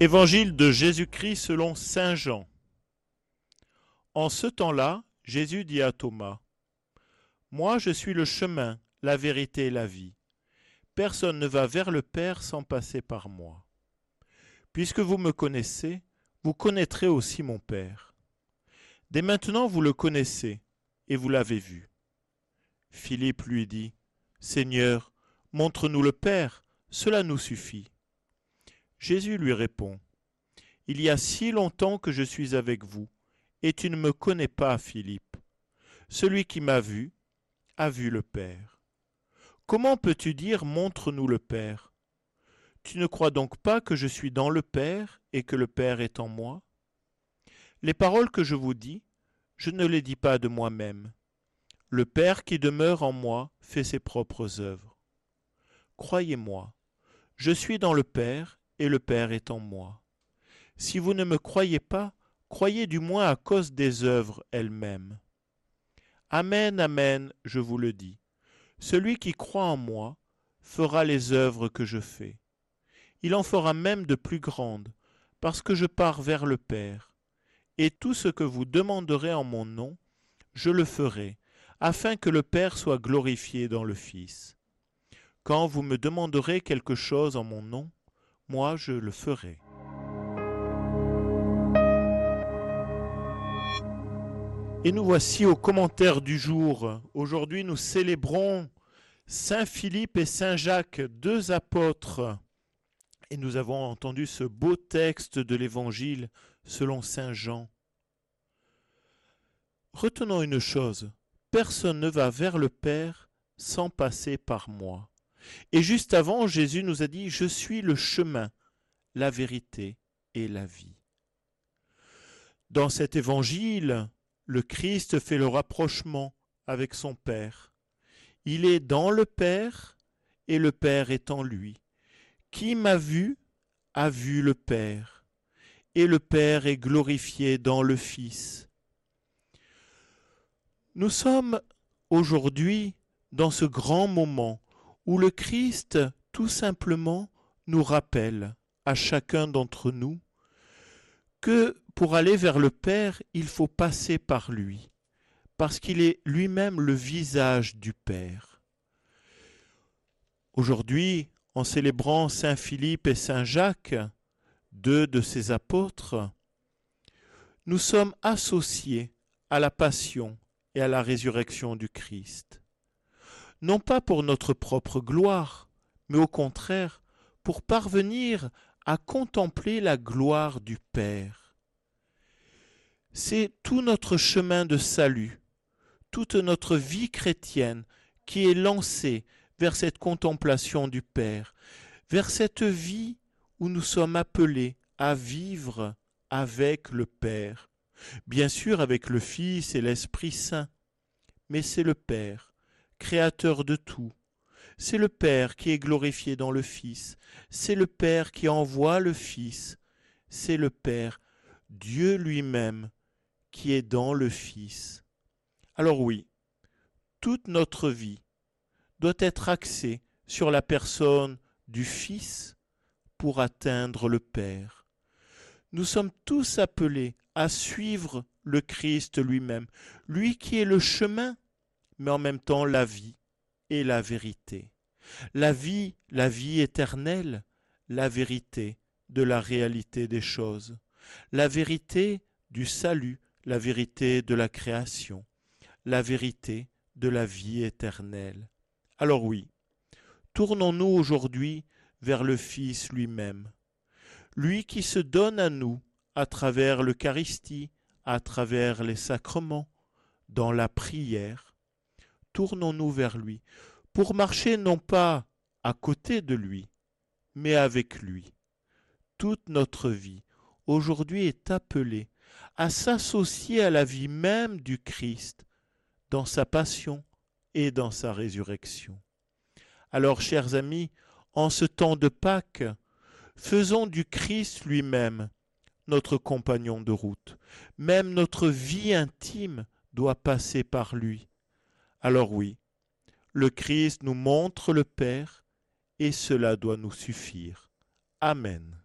Évangile de Jésus-Christ selon Saint Jean. En ce temps-là, Jésus dit à Thomas, Moi je suis le chemin, la vérité et la vie. Personne ne va vers le Père sans passer par moi. Puisque vous me connaissez, vous connaîtrez aussi mon Père. Dès maintenant vous le connaissez, et vous l'avez vu. Philippe lui dit, Seigneur, montre-nous le Père, cela nous suffit. Jésus lui répond, Il y a si longtemps que je suis avec vous, et tu ne me connais pas, Philippe. Celui qui m'a vu a vu le Père. Comment peux-tu dire Montre-nous le Père? Tu ne crois donc pas que je suis dans le Père et que le Père est en moi? Les paroles que je vous dis, je ne les dis pas de moi-même. Le Père qui demeure en moi fait ses propres œuvres. Croyez-moi, je suis dans le Père et le Père est en moi. Si vous ne me croyez pas, croyez du moins à cause des œuvres elles-mêmes. Amen, Amen, je vous le dis. Celui qui croit en moi fera les œuvres que je fais. Il en fera même de plus grandes, parce que je pars vers le Père. Et tout ce que vous demanderez en mon nom, je le ferai, afin que le Père soit glorifié dans le Fils. Quand vous me demanderez quelque chose en mon nom, moi je le ferai. Et nous voici au commentaire du jour. Aujourd'hui nous célébrons Saint Philippe et Saint Jacques, deux apôtres. Et nous avons entendu ce beau texte de l'Évangile selon Saint Jean. Retenons une chose, personne ne va vers le Père sans passer par moi. Et juste avant, Jésus nous a dit, Je suis le chemin, la vérité et la vie. Dans cet évangile, le Christ fait le rapprochement avec son Père. Il est dans le Père et le Père est en lui. Qui m'a vu a vu le Père, et le Père est glorifié dans le Fils. Nous sommes aujourd'hui dans ce grand moment où le Christ tout simplement nous rappelle à chacun d'entre nous que pour aller vers le Père, il faut passer par lui, parce qu'il est lui-même le visage du Père. Aujourd'hui, en célébrant Saint Philippe et Saint Jacques, deux de ses apôtres, nous sommes associés à la passion et à la résurrection du Christ non pas pour notre propre gloire, mais au contraire pour parvenir à contempler la gloire du Père. C'est tout notre chemin de salut, toute notre vie chrétienne qui est lancée vers cette contemplation du Père, vers cette vie où nous sommes appelés à vivre avec le Père, bien sûr avec le Fils et l'Esprit Saint, mais c'est le Père créateur de tout. C'est le Père qui est glorifié dans le Fils, c'est le Père qui envoie le Fils, c'est le Père, Dieu lui-même, qui est dans le Fils. Alors oui, toute notre vie doit être axée sur la personne du Fils pour atteindre le Père. Nous sommes tous appelés à suivre le Christ lui-même, lui qui est le chemin, mais en même temps la vie et la vérité. La vie, la vie éternelle, la vérité de la réalité des choses, la vérité du salut, la vérité de la création, la vérité de la vie éternelle. Alors oui, tournons-nous aujourd'hui vers le Fils lui-même, lui qui se donne à nous à travers l'Eucharistie, à travers les sacrements, dans la prière, tournons-nous vers lui, pour marcher non pas à côté de lui, mais avec lui. Toute notre vie, aujourd'hui, est appelée à s'associer à la vie même du Christ, dans sa passion et dans sa résurrection. Alors, chers amis, en ce temps de Pâques, faisons du Christ lui-même notre compagnon de route. Même notre vie intime doit passer par lui. Alors oui, le Christ nous montre le Père et cela doit nous suffire. Amen.